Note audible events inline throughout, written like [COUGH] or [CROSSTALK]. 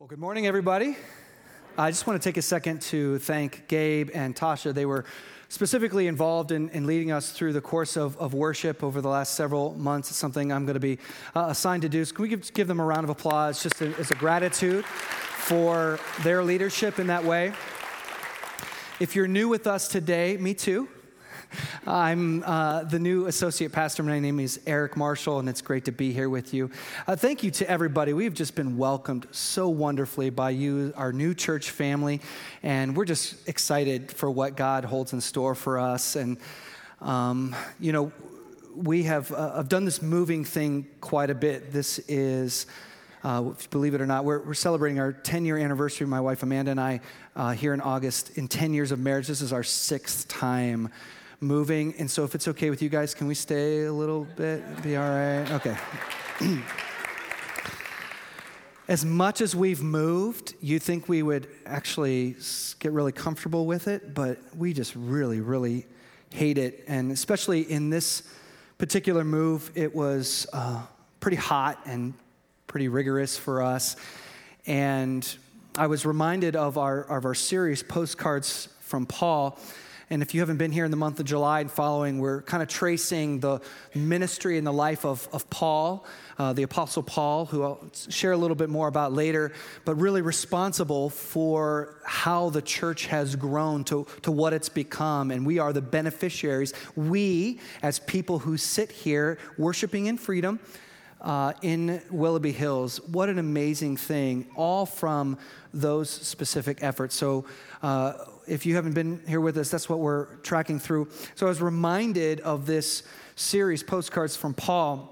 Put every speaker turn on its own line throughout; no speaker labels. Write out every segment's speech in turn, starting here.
Well, good morning, everybody. I just want to take a second to thank Gabe and Tasha. They were specifically involved in, in leading us through the course of, of worship over the last several months. It's something I'm going to be uh, assigned to do. So can we give, give them a round of applause just a, as a gratitude for their leadership in that way? If you're new with us today, me too. I'm uh, the new associate pastor. My name is Eric Marshall, and it's great to be here with you. Uh, thank you to everybody. We've just been welcomed so wonderfully by you, our new church family, and we're just excited for what God holds in store for us. And, um, you know, we have uh, I've done this moving thing quite a bit. This is. Uh, believe it or not, we're, we're, celebrating our 10 year anniversary, my wife Amanda and I, uh, here in August. In 10 years of marriage, this is our sixth time moving. And so, if it's okay with you guys, can we stay a little bit? Be all right? Okay. [CLEARS THROAT] as much as we've moved, you think we would actually get really comfortable with it, but we just really, really hate it. And especially in this particular move, it was uh, pretty hot and pretty rigorous for us. And I was reminded of our, of our series, Postcards from Paul. And if you haven't been here in the month of July and following, we're kind of tracing the ministry and the life of, of Paul, uh, the Apostle Paul, who I'll share a little bit more about later, but really responsible for how the church has grown to, to what it's become. And we are the beneficiaries. We, as people who sit here worshiping in freedom, uh, in Willoughby Hills. What an amazing thing, all from those specific efforts. So, uh, if you haven't been here with us, that's what we're tracking through. So I was reminded of this series, Postcards from Paul,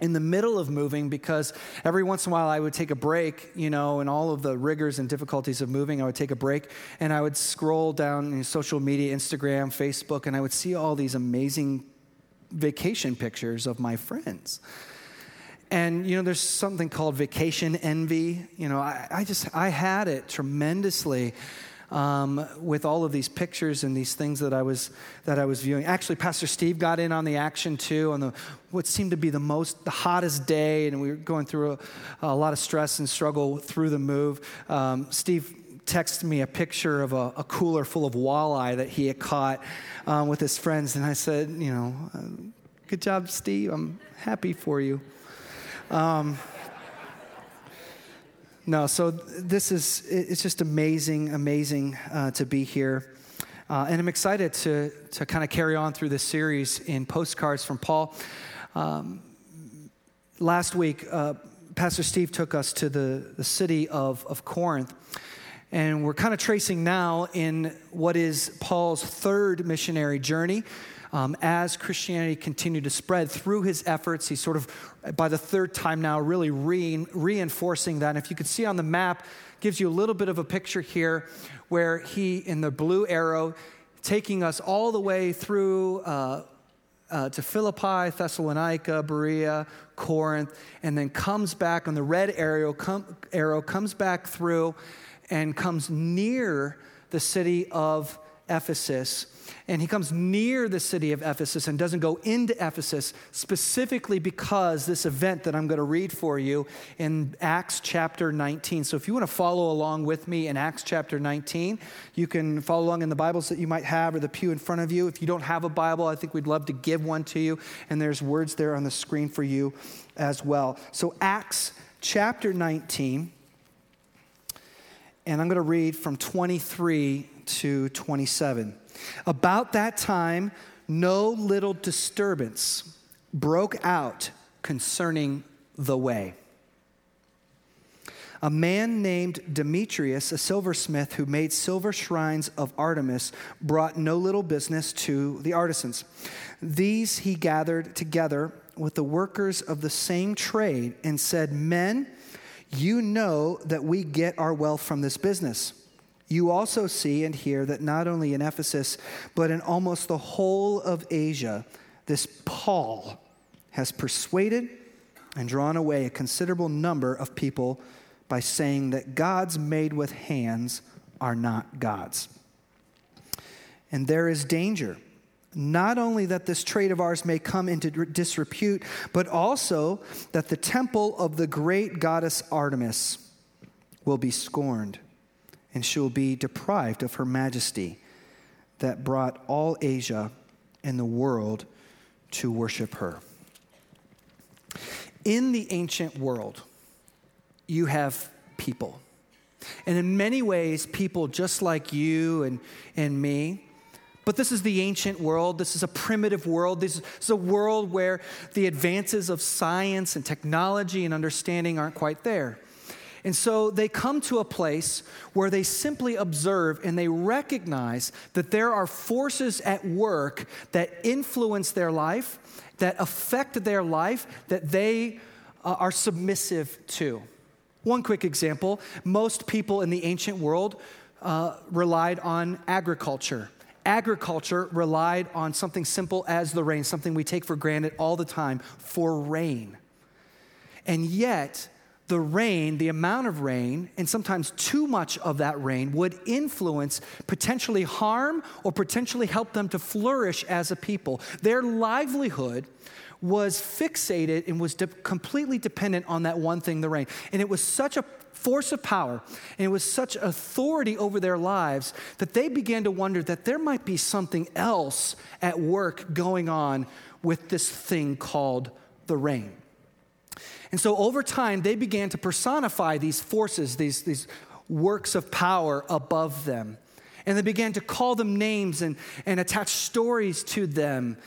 in the middle of moving because every once in a while I would take a break, you know, and all of the rigors and difficulties of moving, I would take a break and I would scroll down social media, Instagram, Facebook, and I would see all these amazing vacation pictures of my friends. And, you know, there's something called vacation envy. You know, I, I just, I had it tremendously um, with all of these pictures and these things that I was that I was viewing. Actually, Pastor Steve got in on the action too on the what seemed to be the most the hottest day, and we were going through a, a lot of stress and struggle through the move. Um, Steve texted me a picture of a, a, cooler full of walleye that he had caught um, with his friends, and I said, you know, uh, good job, Steve. I'm happy for you. Um, no, so this is, it's just amazing, amazing uh, to be here. Uh, and I'm excited to, to kind of carry on through this series in postcards from Paul. Um, last week, uh, Pastor Steve took us to the, the city of, of Corinth. And we're kind of tracing now in what is Paul's third missionary journey um, as Christianity continued to spread through his efforts. He's sort of, by the third time now, really re- reinforcing that. And if you could see on the map, gives you a little bit of a picture here where he, in the blue arrow, taking us all the way through uh, uh, to Philippi, Thessalonica, Berea, Corinth, and then comes back on the red arrow, com- arrow comes back through and comes near the city of Ephesus. And he comes near the city of Ephesus and doesn't go into Ephesus specifically because this event that I'm going to read for you in Acts chapter 19. So if you want to follow along with me in Acts chapter 19, you can follow along in the Bibles that you might have or the pew in front of you. If you don't have a Bible, I think we'd love to give one to you. And there's words there on the screen for you as well. So Acts chapter 19. And I'm going to read from 23 to 27. About that time, no little disturbance broke out concerning the way. A man named Demetrius, a silversmith who made silver shrines of Artemis, brought no little business to the artisans. These he gathered together with the workers of the same trade and said, Men, you know that we get our wealth from this business. You also see and hear that not only in Ephesus, but in almost the whole of Asia, this Paul has persuaded and drawn away a considerable number of people by saying that gods made with hands are not gods. And there is danger, not only that this trade of ours may come into disrepute, but also that the temple of the great goddess Artemis will be scorned, and she will be deprived of her majesty that brought all Asia and the world to worship her. In the ancient world, you have people. And in many ways, people just like you and, and me. But this is the ancient world. This is a primitive world. This is a world where the advances of science and technology and understanding aren't quite there. And so they come to a place where they simply observe and they recognize that there are forces at work that influence their life, that affect their life, that they uh, are submissive to. One quick example most people in the ancient world uh, relied on agriculture. Agriculture relied on something simple as the rain, something we take for granted all the time for rain. And yet, the rain, the amount of rain, and sometimes too much of that rain would influence, potentially harm, or potentially help them to flourish as a people. Their livelihood was fixated and was de- completely dependent on that one thing, the rain. And it was such a force of power and it was such authority over their lives that they began to wonder that there might be something else at work going on with this thing called the rain. And so over time, they began to personify these forces, these, these works of power above them. And they began to call them names and, and attach stories to them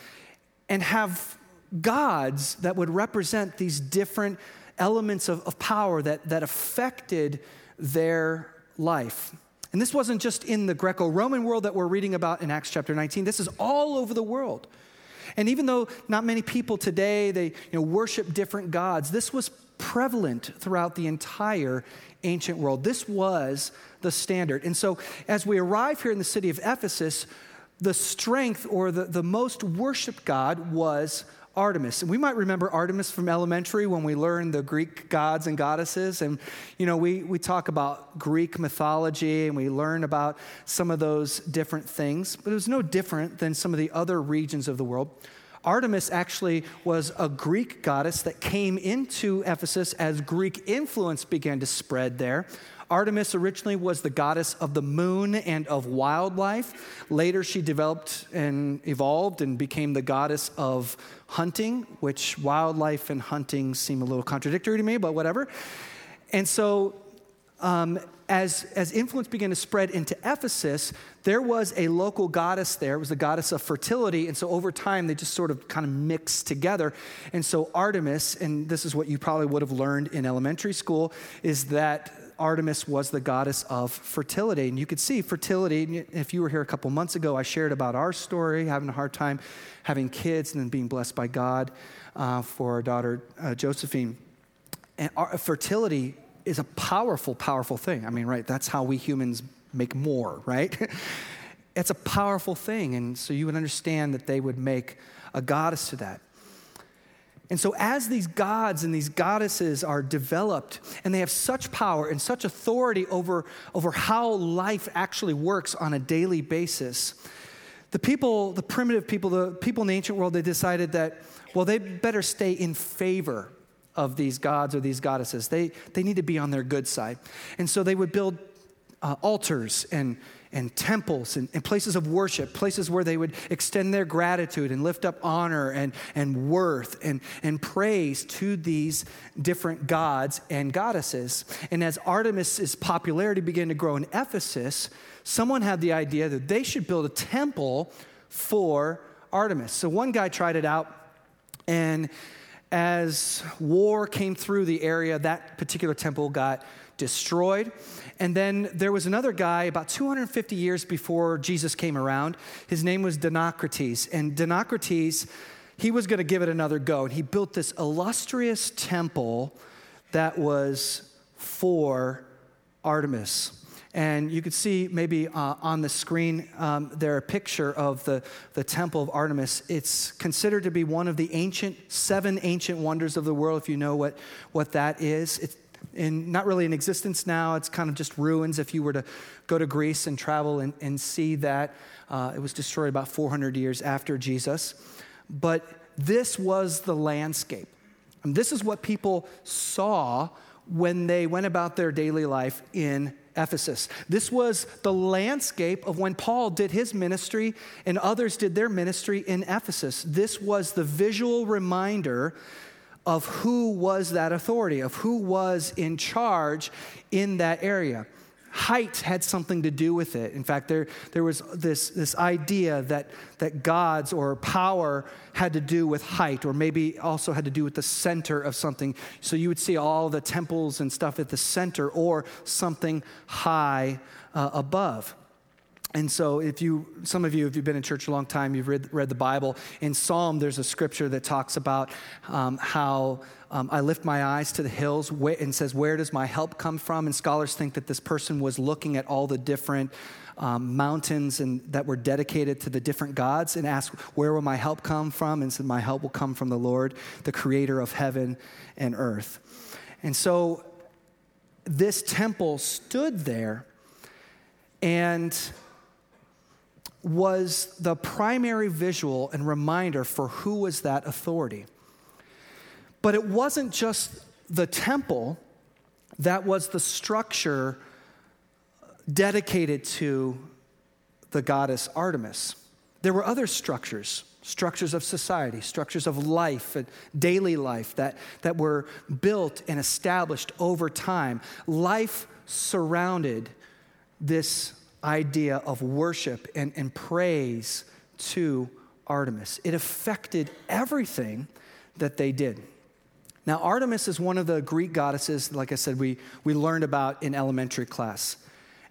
and have gods that would represent these different elements of, of power that, that affected their life. And this wasn't just in the Greco Roman world that we're reading about in Acts chapter 19, this is all over the world. And even though not many people today they you know, worship different gods, this was prevalent throughout the entire ancient world. This was the standard. And so as we arrive here in the city of Ephesus, the strength or the, the most worshiped God was Artemis. And we might remember Artemis from elementary when we learned the Greek gods and goddesses. And, you know, we, we talk about Greek mythology and we learn about some of those different things, but it was no different than some of the other regions of the world. Artemis actually was a Greek goddess that came into Ephesus as Greek influence began to spread there. Artemis originally was the goddess of the moon and of wildlife. Later, she developed and evolved and became the goddess of hunting, which wildlife and hunting seem a little contradictory to me, but whatever. And so, um, as, as influence began to spread into Ephesus, there was a local goddess there. It was the goddess of fertility. And so over time, they just sort of kind of mixed together. And so Artemis, and this is what you probably would have learned in elementary school, is that Artemis was the goddess of fertility. And you could see fertility, if you were here a couple months ago, I shared about our story, having a hard time having kids and then being blessed by God uh, for our daughter, uh, Josephine. And our, fertility is a powerful, powerful thing. I mean, right, that's how we humans make more, right? [LAUGHS] it's a powerful thing. And so you would understand that they would make a goddess to that. And so, as these gods and these goddesses are developed, and they have such power and such authority over, over how life actually works on a daily basis, the people, the primitive people, the people in the ancient world, they decided that, well, they better stay in favor of these gods or these goddesses. They, they need to be on their good side. And so they would build uh, altars and and temples and, and, places of worship, places where they would extend their gratitude and lift up honor and, and worth and, and praise to these different gods and goddesses. And as Artemis's popularity began to grow in Ephesus, someone had the idea that they should build a temple for Artemis. So one guy tried it out, and as war came through the area, that particular temple got destroyed. And then there was another guy about 250 years before Jesus came around. His name was Dinocrates. And Dinocrates, he was going to give it another go. And he built this illustrious temple that was for Artemis. And you could see maybe uh, on the screen um, there a picture of the, the temple of Artemis. It's considered to be one of the ancient, seven ancient wonders of the world, if you know what, what that is. It's in, not really in existence now. It's kind of just ruins if you were to go to Greece and travel and, and see that. Uh, it was destroyed about 400 years after Jesus. But this was the landscape. And this is what people saw when they went about their daily life in Ephesus. This was the landscape of when Paul did his ministry and others did their ministry in Ephesus. This was the visual reminder of who was that authority, of who was in charge in that area height had something to do with it. In fact, there, there was this, this idea that, that gods or power had to do with height, or maybe also had to do with the center of something. So you would see all the temples and stuff at the center, or something high uh, above. And so, if you, some of you, if you've been in church a long time, you've read, read the Bible. In Psalm, there's a scripture that talks about um, how um, I lift my eyes to the hills and says, Where does my help come from? And scholars think that this person was looking at all the different um, mountains and that were dedicated to the different gods and asked, Where will my help come from? And said, My help will come from the Lord, the creator of heaven and earth. And so, this temple stood there and was the primary visual and reminder for who was that authority. But it wasn't just the temple that was the structure dedicated to the goddess Artemis. There were other structures, structures of society, structures of life, and daily life that, that were built and established over time. Life surrounded this idea of worship and, and praise to Artemis. It affected everything that they did. Now, Artemis is one of the Greek goddesses, like I said, we, we learned about in elementary class.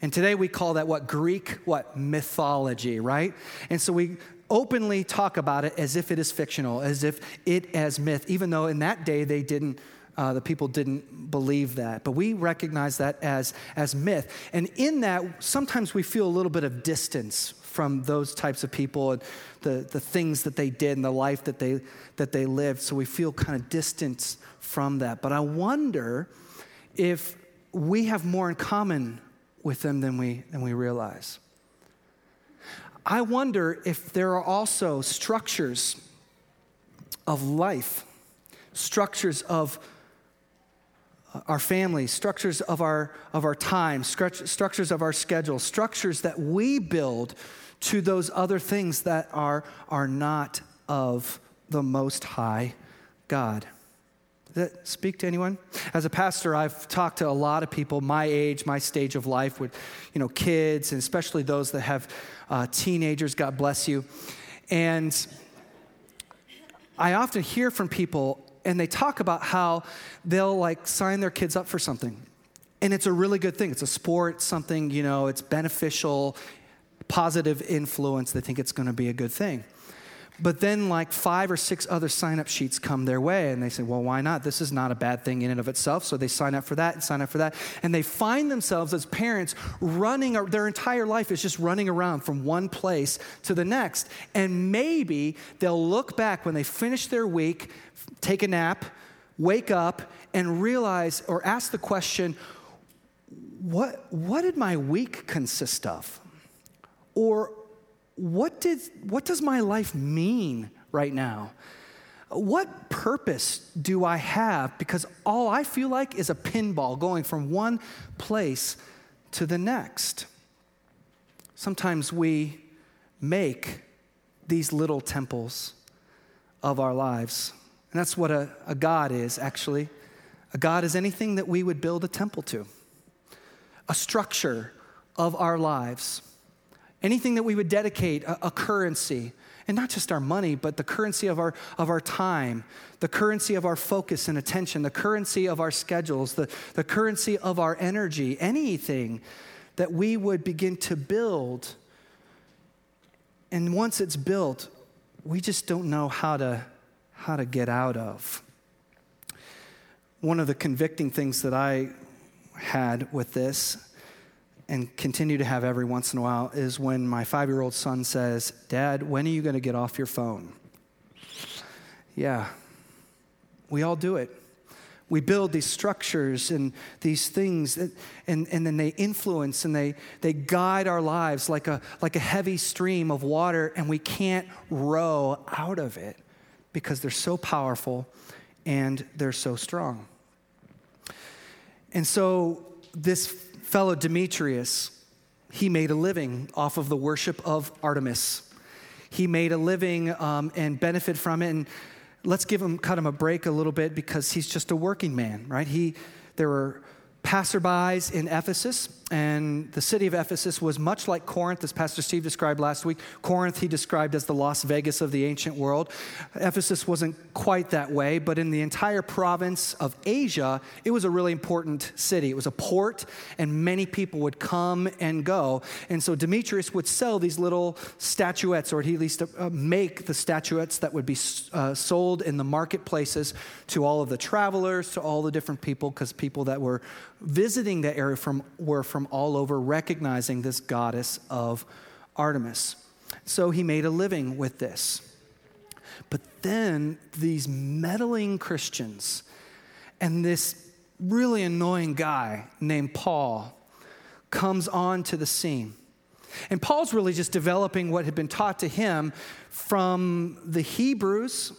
And today we call that what? Greek, what? Mythology, right? And so we openly talk about it as if it is fictional, as if it as myth, even though in that day they didn't uh, the people didn't believe that. But we recognize that as, as myth. And in that, sometimes we feel a little bit of distance from those types of people and the, the things that they did and the life that they, that they lived. So we feel kind of distance from that. But I wonder if we have more in common with them than we, than we realize. I wonder if there are also structures of life, structures of our families, structures of our, of our time, structures of our schedule, structures that we build to those other things that are, are not of the Most High God. Does that speak to anyone? As a pastor, I've talked to a lot of people my age, my stage of life with, you know, kids, and especially those that have uh, teenagers, God bless you. And I often hear from people and they talk about how they'll like sign their kids up for something. And it's a really good thing. It's a sport, something, you know, it's beneficial, positive influence. They think it's going to be a good thing. But then, like five or six other sign up sheets come their way, and they say, Well, why not? This is not a bad thing in and of itself. So they sign up for that and sign up for that. And they find themselves as parents running, their entire life is just running around from one place to the next. And maybe they'll look back when they finish their week, take a nap, wake up, and realize or ask the question, What, what did my week consist of? Or what, did, what does my life mean right now? What purpose do I have? Because all I feel like is a pinball going from one place to the next. Sometimes we make these little temples of our lives. And that's what a, a God is, actually. A God is anything that we would build a temple to, a structure of our lives anything that we would dedicate a, a currency, and not just our money, but the currency of our, of our time, the currency of our focus and attention, the currency of our schedules, the, the currency of our energy, anything that we would begin to build. And once it's built, we just don't know how to, how to get out of. One of the convicting things that I had with this and continue to have every once in a while is when my five year old son says, Dad, when are you going to get off your phone? Yeah, we all do it. We build these structures and these things, that, and, and then they influence and they, they guide our lives like a, like a heavy stream of water, and we can't row out of it because they're so powerful and they're so strong. And so this fellow Demetrius, he made a living off of the worship of Artemis. He made a living um, and benefit from it. And let's give him cut him a break a little bit because he's just a working man, right? He there were passerbys in Ephesus, and the city of Ephesus was much like Corinth, as Pastor Steve described last week. Corinth, he described as the Las Vegas of the ancient world. Ephesus wasn't quite that way, but in the entire province of Asia, it was a really important city. It was a port, and many people would come and go. And so Demetrius would sell these little statuettes, or he at least uh, make the statuettes that would be uh, sold in the marketplaces to all of the travelers, to all the different people, because people that were visiting the area from, were from all over, recognizing this goddess of Artemis. So he made a living with this. But then these meddling Christians and this really annoying guy named Paul comes onto the scene. And Paul's really just developing what had been taught to him from the Hebrews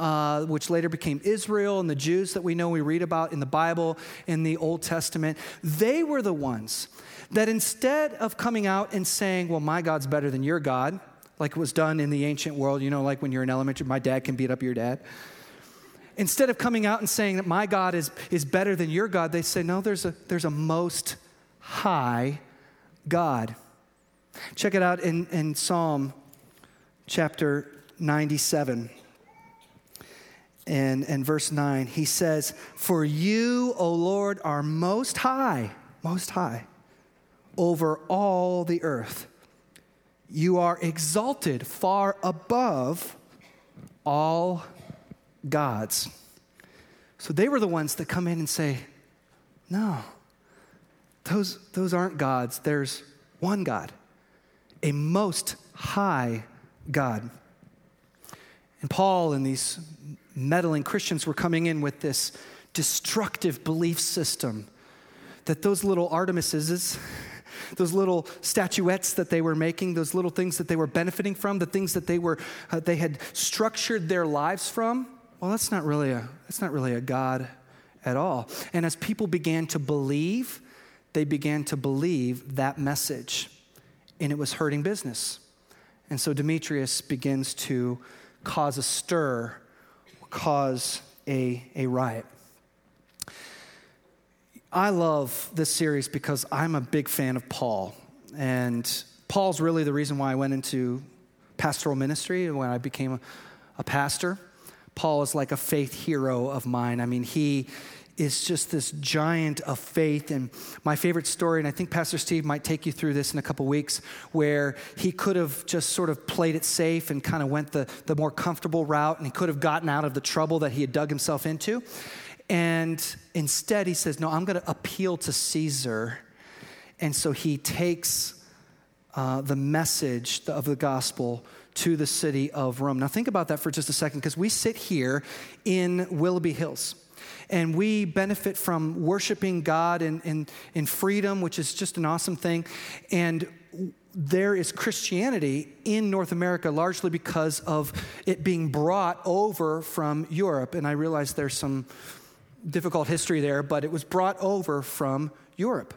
uh, which later became Israel and the Jews that we know we read about in the Bible in the Old Testament, they were the ones that instead of coming out and saying, Well, my God's better than your God, like it was done in the ancient world, you know, like when you're in elementary, my dad can beat up your dad. Instead of coming out and saying that my God is, is better than your God, they say, No, there's a, there's a most high God. Check it out in, in Psalm chapter 97 and, and verse 9, he says, For you, O Lord, are most high, most high, over all the earth. You are exalted far above all gods. So they were the ones that come in and say, No, those, those aren't gods. There's one God, a most high God. And Paul and these meddling Christians were coming in with this destructive belief system that those little Artemises, [LAUGHS] those little statuettes that they were making, those little things that they were benefiting from, the things that they were uh, they had structured their lives from, well, that's not really a that's not really a God at all. And as people began to believe, they began to believe that message, and it was hurting business. And so Demetrius begins to cause a stir cause a, a riot. I love this series because I'm a big fan of Paul. And Paul's really the reason why I went into pastoral ministry when I became a, a pastor. Paul is like a faith hero of mine. I mean, he is just this giant of faith. And my favorite story, and I think Pastor Steve might take you through this in a couple weeks, where he could have just sort of played it safe and kind of went the, the more comfortable route, and he could have gotten out of the trouble that he had dug himself into. And instead, he says, No, I'm going to appeal to Caesar. And so he takes uh, the message of the gospel to the city of Rome. Now, think about that for just a second, because we sit here in Willoughby Hills and we benefit from worshiping God in, in, in freedom, which is just an awesome thing. And there is Christianity in North America largely because of it being brought over from Europe. And I realize there's some difficult history there, but it was brought over from Europe.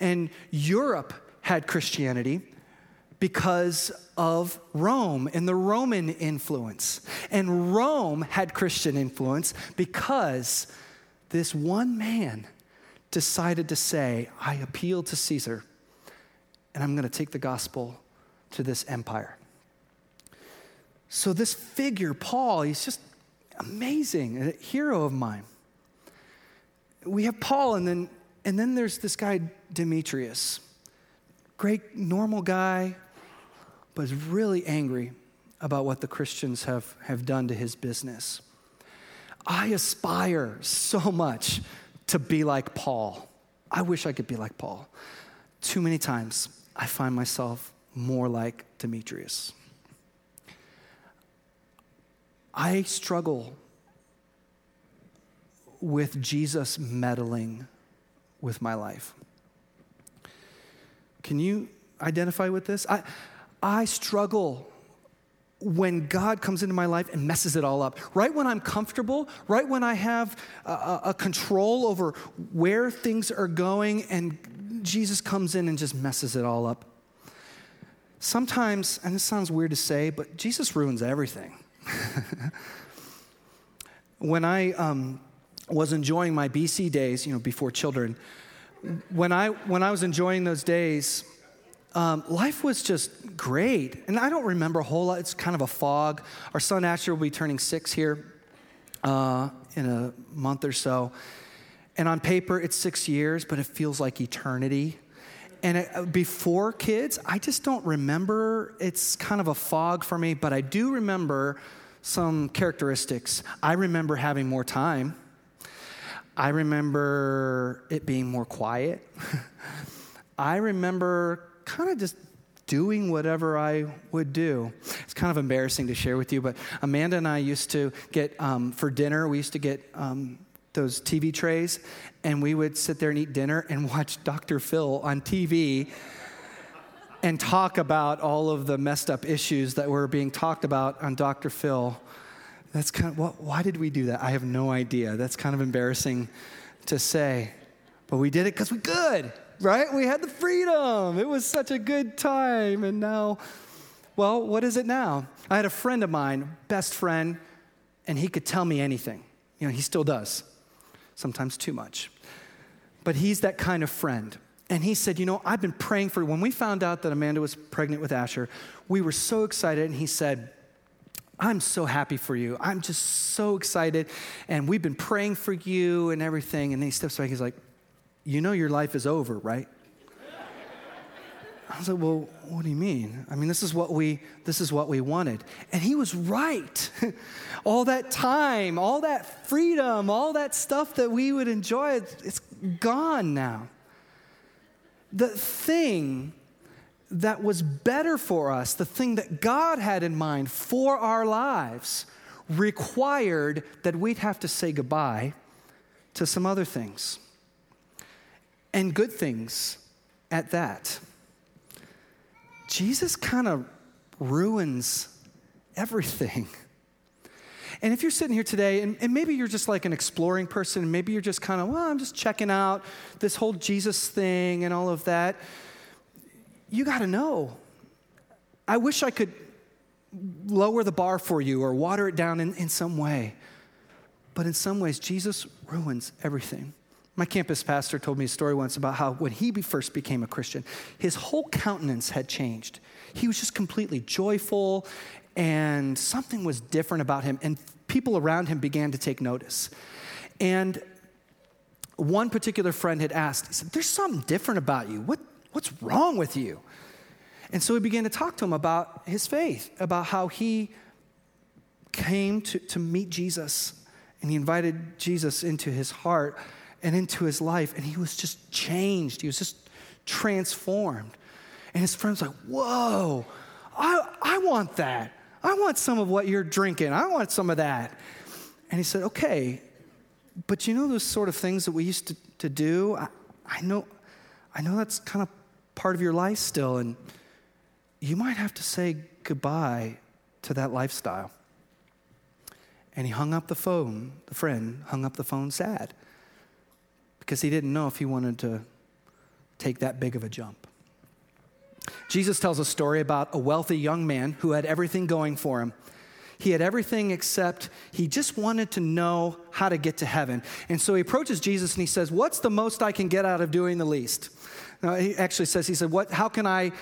And Europe had Christianity because of Rome and the Roman influence. And Rome had Christian influence because this one man decided to say, I appeal to Caesar and I'm going to take the gospel to this empire. So, this figure, Paul, he's just amazing, a hero of mine. We have Paul, and then, and then there's this guy, Demetrius. Great, normal guy, but is really angry about what the Christians have, have done to his business. I aspire so much to be like Paul. I wish I could be like Paul. Too many times I find myself more like Demetrius. I struggle with Jesus meddling with my life. Can you identify with this? I, I struggle when God comes into my life and messes it all up. Right when I'm comfortable, right when I have a, a, control over where things are going, and Jesus comes in and just messes it all up. Sometimes, and this sounds weird to say, but Jesus ruins everything. [LAUGHS] when I um, was enjoying my BC days, you know, before children, when I, when I was enjoying those days, um, life was just great. And I don't remember a whole lot. It's kind of a fog. Our son Asher will be turning six here uh, in a month or so. And on paper, it's six years, but it feels like eternity. And it, uh, before kids, I just don't remember. It's kind of a fog for me, but I do remember some characteristics. I remember having more time. I remember it being more quiet. [LAUGHS] I remember kind of just doing whatever I would do. It's kind of embarrassing to share with you, but Amanda and I used to get, um, for dinner, we used to get um, those TV trays, and we would sit there and eat dinner and [LAUGHS] watch Dr. Phil on TV and talk about all of the messed up issues that were being talked about on Dr. Phil. That's kind of, what, why did we do that? I have no idea. That's kind of embarrassing to say. But we did it because we could right? We had the freedom. It was such a good time. And now, well, what is it now? I had a friend of mine, best friend, and he could tell me anything. You know, he still does, sometimes too much. But he's that kind of friend. And he said, You know, I've been praying for. When we found out that Amanda was pregnant with Asher, we were so excited. And he said, I'm so happy for you. I'm just so excited. And we've been praying for you and everything. And he steps back. He's like, you know your life is over, right? I was like, well, what do you mean? I mean, this is what we this is what we wanted. And he was right. [LAUGHS] all that time, all that freedom, all that stuff that we would enjoy, it's gone now. The thing that was better for us, the thing that God had in mind for our lives, required that we'd have to say goodbye to some other things and good things at that. Jesus kind of ruins everything. And if you're sitting here today, and, and, maybe you're just like an exploring person, and maybe you're just kind of, well, I'm just checking out this whole Jesus thing and all of that, you got to know. I wish I could lower the bar for you or water it down in, in some way. But in some ways, Jesus ruins everything. My campus pastor told me a story once about how when he first became a Christian, his whole countenance had changed. He was just completely joyful, and something was different about him, and people around him began to take notice. And one particular friend had asked, he said, There's something different about you. What, what's wrong with you? And so he began to talk to him about his faith, about how he came to, to meet Jesus, and he invited Jesus into his heart and into his life, and he was just changed. He was just transformed. And his friend's like, Whoa, I, I want that. I want some of what you're drinking. I want some of that. And he said, Okay, but you know those sort of things that we used to, to do? I, I know I know that's kind of part of your life still, and you might have to say goodbye to that lifestyle. And he hung up the phone, the friend hung up the phone sad because he didn't know if he wanted to take that big of a jump. Jesus tells a story about a wealthy young man who had everything going for him. He had everything except he just wanted to know how to get to heaven. And so he approaches Jesus and he says, What's the most I can get out of doing the least? Now, he actually says, He said, what, How can I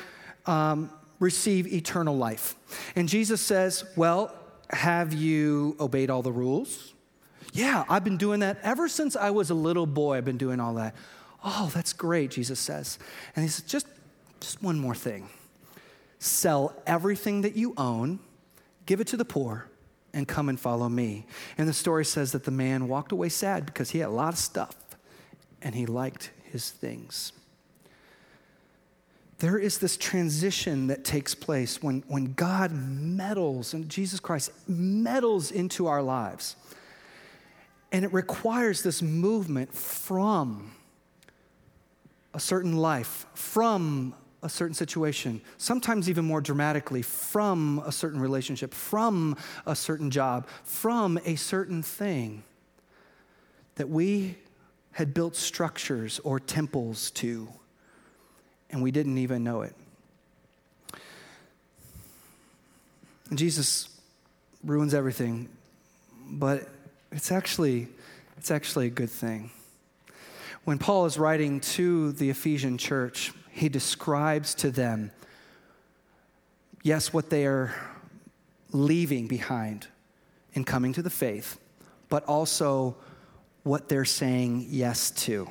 um, receive eternal life? And Jesus says, Well, have you obeyed all the rules? Yeah, I've been doing that ever since I was a little boy. I've been doing all that. Oh, that's great, Jesus says. And he says, just, just one more thing sell everything that you own, give it to the poor, and come and follow me. And the story says that the man walked away sad because he had a lot of stuff and he liked his things. There is this transition that takes place when, when God meddles and Jesus Christ meddles into our lives. And it requires this movement from a certain life, from a certain situation, sometimes even more dramatically, from a certain relationship, from a certain job, from a certain thing that we had built structures or temples to, and we didn't even know it. Jesus ruins everything, but it's actually, it's actually a good thing. When Paul is writing to the Ephesian church, he describes to them, yes, what they are leaving behind in coming to the faith, but also what they're saying yes to.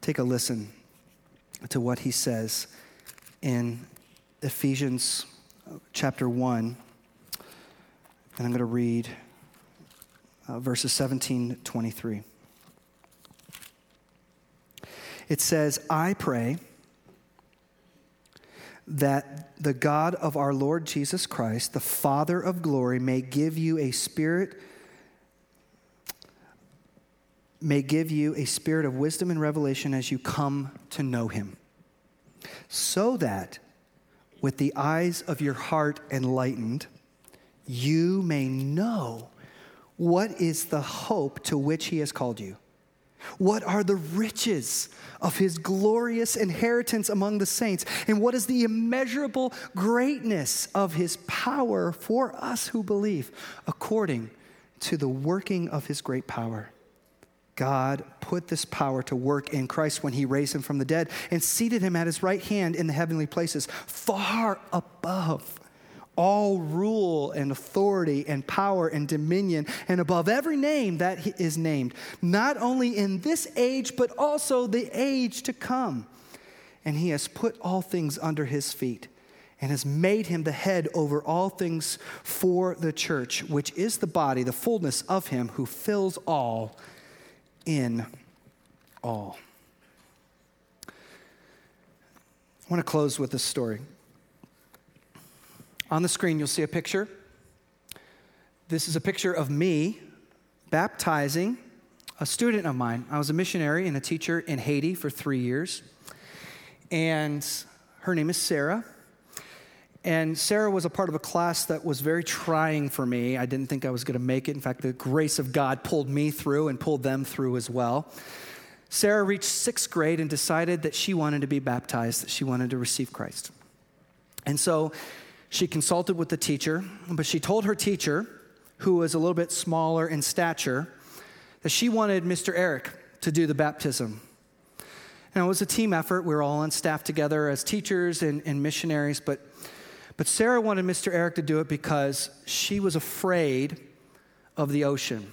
Take a listen to what he says in Ephesians chapter 1, and I'm going to read uh, verses 17 to 23. It says, I pray that the God of our Lord Jesus Christ, the Father of glory, may give you a spirit may give you a spirit of wisdom and revelation as you come to know him so that with the eyes of your heart enlightened you may know what is the hope to which he has called you what are the riches of his glorious inheritance among the saints? And what is the immeasurable greatness of his power for us who believe, according to the working of his great power? God put this power to work in Christ when he raised him from the dead and seated him at his right hand in the heavenly places, far above all rule and authority and power and dominion and above every name that is named, not only in this age, but also the age to come. And he has put all things under his feet and has made him the head over all things for the church, which is the body, the fullness of him who fills all in all. I want to close with this story. On the screen, you'll see a picture. This is a picture of me baptizing a student of mine. I was a missionary and a teacher in Haiti for three years. And her name is Sarah. And Sarah was a part of a class that was very trying for me. I didn't think I was going to make it. In fact, the grace of God pulled me through and pulled them through as well. Sarah reached sixth grade and decided that she wanted to be baptized, that she wanted to receive Christ. And so she consulted with the teacher, but she told her teacher, who was a little bit smaller in stature, that she wanted Mr. Eric to do the baptism. And it was a team effort. We were all on staff together as teachers and, and missionaries, but, but Sarah wanted Mr. Eric to do it because she was afraid of the ocean.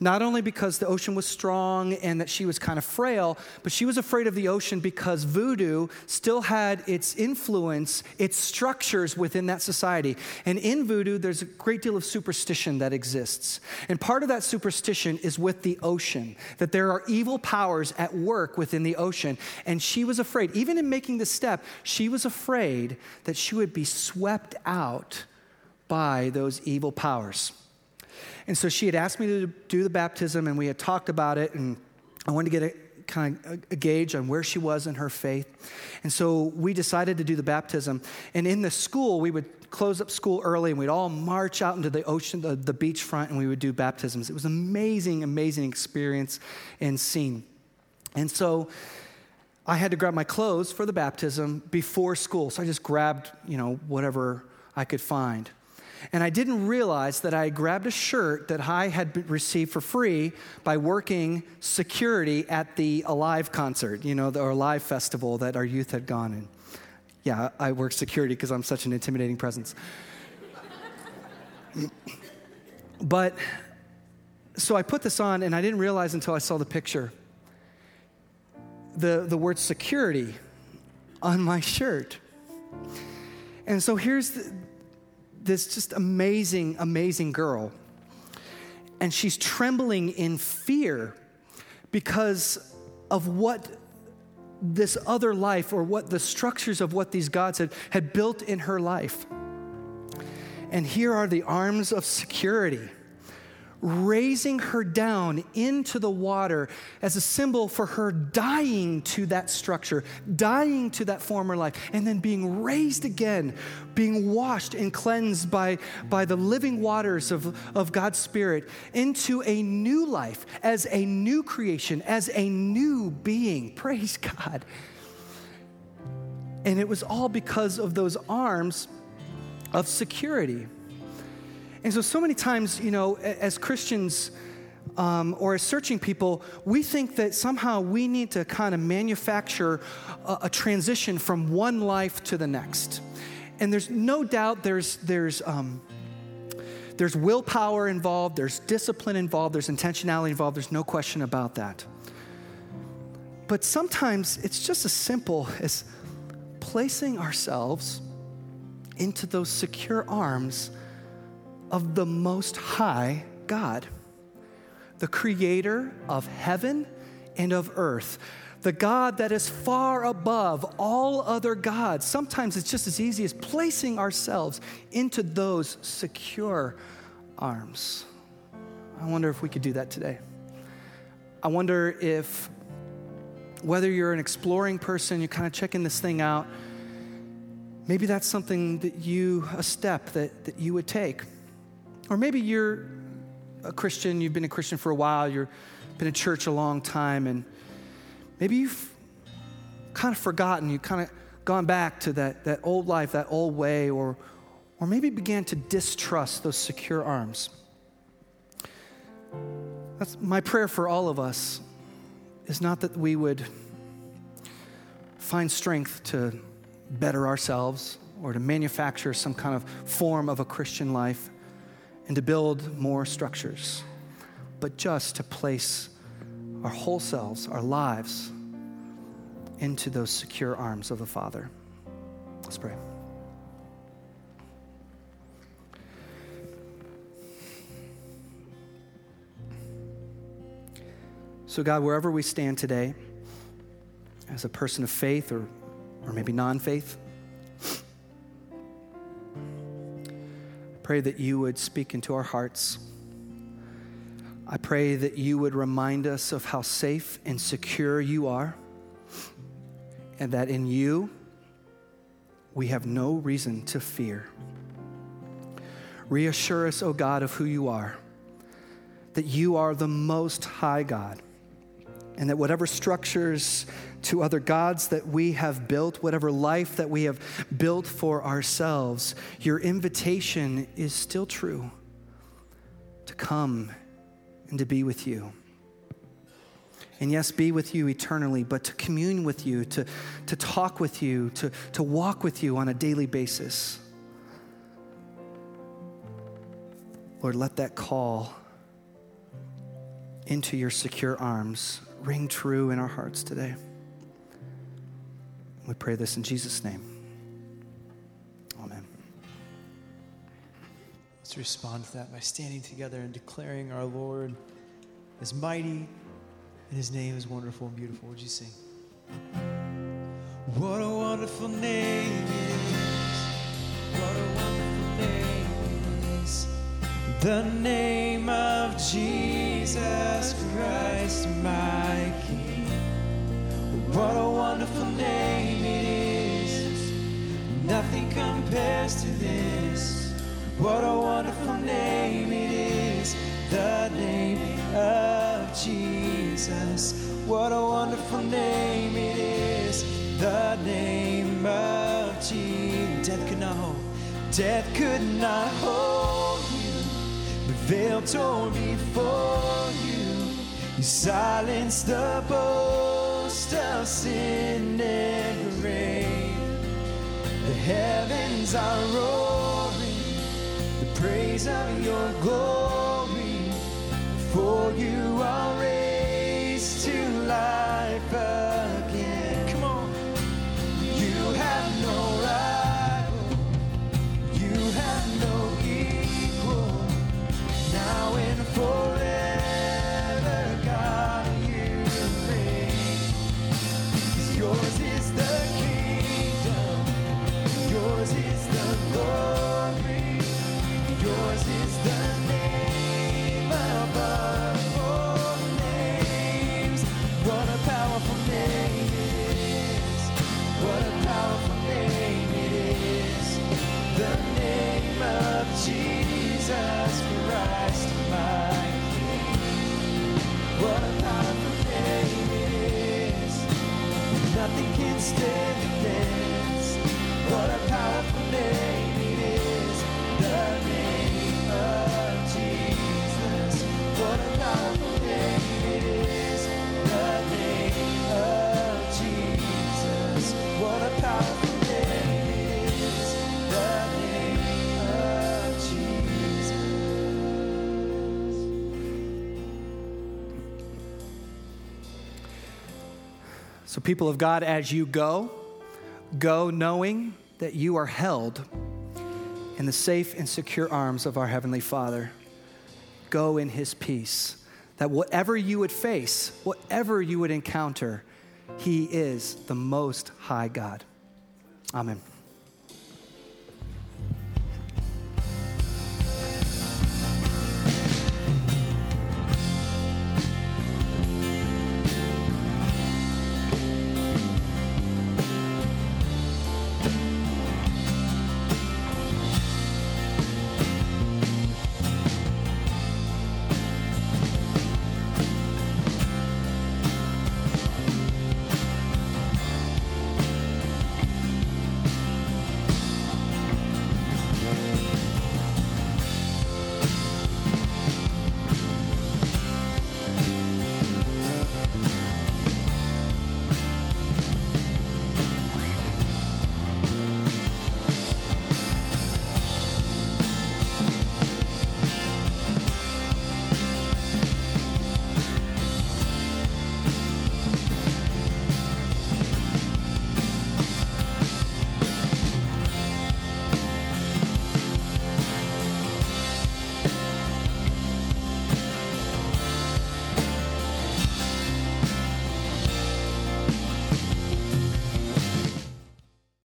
Not only because the ocean was strong and that she was kind of frail, but she was afraid of the ocean because voodoo still had its influence, its structures within that society. And in voodoo, there's a great deal of superstition that exists. And part of that superstition is with the ocean, that there are evil powers at work within the ocean. And she was afraid, even in making the step, she was afraid that she would be swept out by those evil powers. And so she had asked me to do the baptism, and we had talked about it, and I wanted to get a kind of a gauge on where she was in her faith. And so we decided to do the baptism. And in the school, we would close up school early and we'd all march out into the ocean, the, the beach front, and we would do baptisms. It was an amazing, amazing experience and scene. And so I had to grab my clothes for the baptism before school. So I just grabbed, you know, whatever I could find. And I didn't realize that I grabbed a shirt that I had received for free by working security at the Alive concert, you know, the Alive festival that our youth had gone in. Yeah, I work security because I'm such an intimidating presence. [LAUGHS] but so I put this on, and I didn't realize until I saw the picture the, the word security on my shirt. And so here's the, this just amazing, amazing girl. And she's trembling in fear because of what this other life or what the structures of what these gods had, had built in her life. And here are the arms of security raising her down into the water as a symbol for her dying to that structure, dying to that former life, and then being raised again, being washed and cleansed by, by the living waters of, of God's Spirit into a new life, as a new creation, as a new being. [LAUGHS] Praise God. And it was all because of those arms of security. And so, so many times, you know, as Christians um, or as searching people, we think that somehow we need to kind of manufacture a, a, transition from one life to the next. And there's no doubt there's, there's, um, there's willpower involved, there's discipline involved, there's intentionality involved, there's no question about that. But sometimes it's just as simple as placing ourselves into those secure arms of the Most High God, the creator of heaven and of earth, the God that is far above all other gods. Sometimes it's just as easy as placing ourselves into those secure arms. I wonder if we could do that today. I wonder if, whether you're an exploring person, you're kind of checking this thing out, maybe that's something that you, a step that, that you would take. Or maybe you're a Christian, you've been a Christian for a while, you've been in church a long time, and maybe you've kind of forgotten, you've kind of gone back to that, that old life, that old way, or, or maybe began to distrust those secure arms. That's my prayer for all of us is not that we would find strength to better ourselves or to manufacture some kind of form of a Christian life and to build more structures, but just to place our whole selves, our lives, into those secure arms of the Father. Let's pray. So, God, wherever we stand today, as a person of faith or, or maybe non faith, pray that you would speak into our hearts. I pray that you would remind us of how safe and secure you are, and that in you we have no reason to fear. Reassure us, O oh God, of who you are, that you are the most high God, and that whatever structures to other gods that we have built, whatever life that we have built for ourselves, your invitation is still true to come and to be with you. And yes, be with you eternally, but to commune with you, to, to talk with you, to, to walk with you on a daily basis. Lord, let that call into your secure arms ring true in our hearts today. We pray this in Jesus' name. Amen.
Let's respond to that by standing together and declaring our Lord is mighty and his name is wonderful and beautiful. Would you sing? What a wonderful name is. What a wonderful name. The name of Jesus Christ, my King. What a wonderful name it is. Nothing compares to this. What a wonderful name it is. The name of Jesus. What a wonderful name it is. The name of Jesus. Death could not hold. Death could not hold veil torn before you. You silenced the boast of sin and grave. The heavens are roaring, the praise of your glory. For you are raised
people of God, as you go, go knowing that you are held in the safe and secure arms of our Heavenly Father. Go in His peace. That whatever you would face, whatever you would encounter, He is the Most High God. Amen.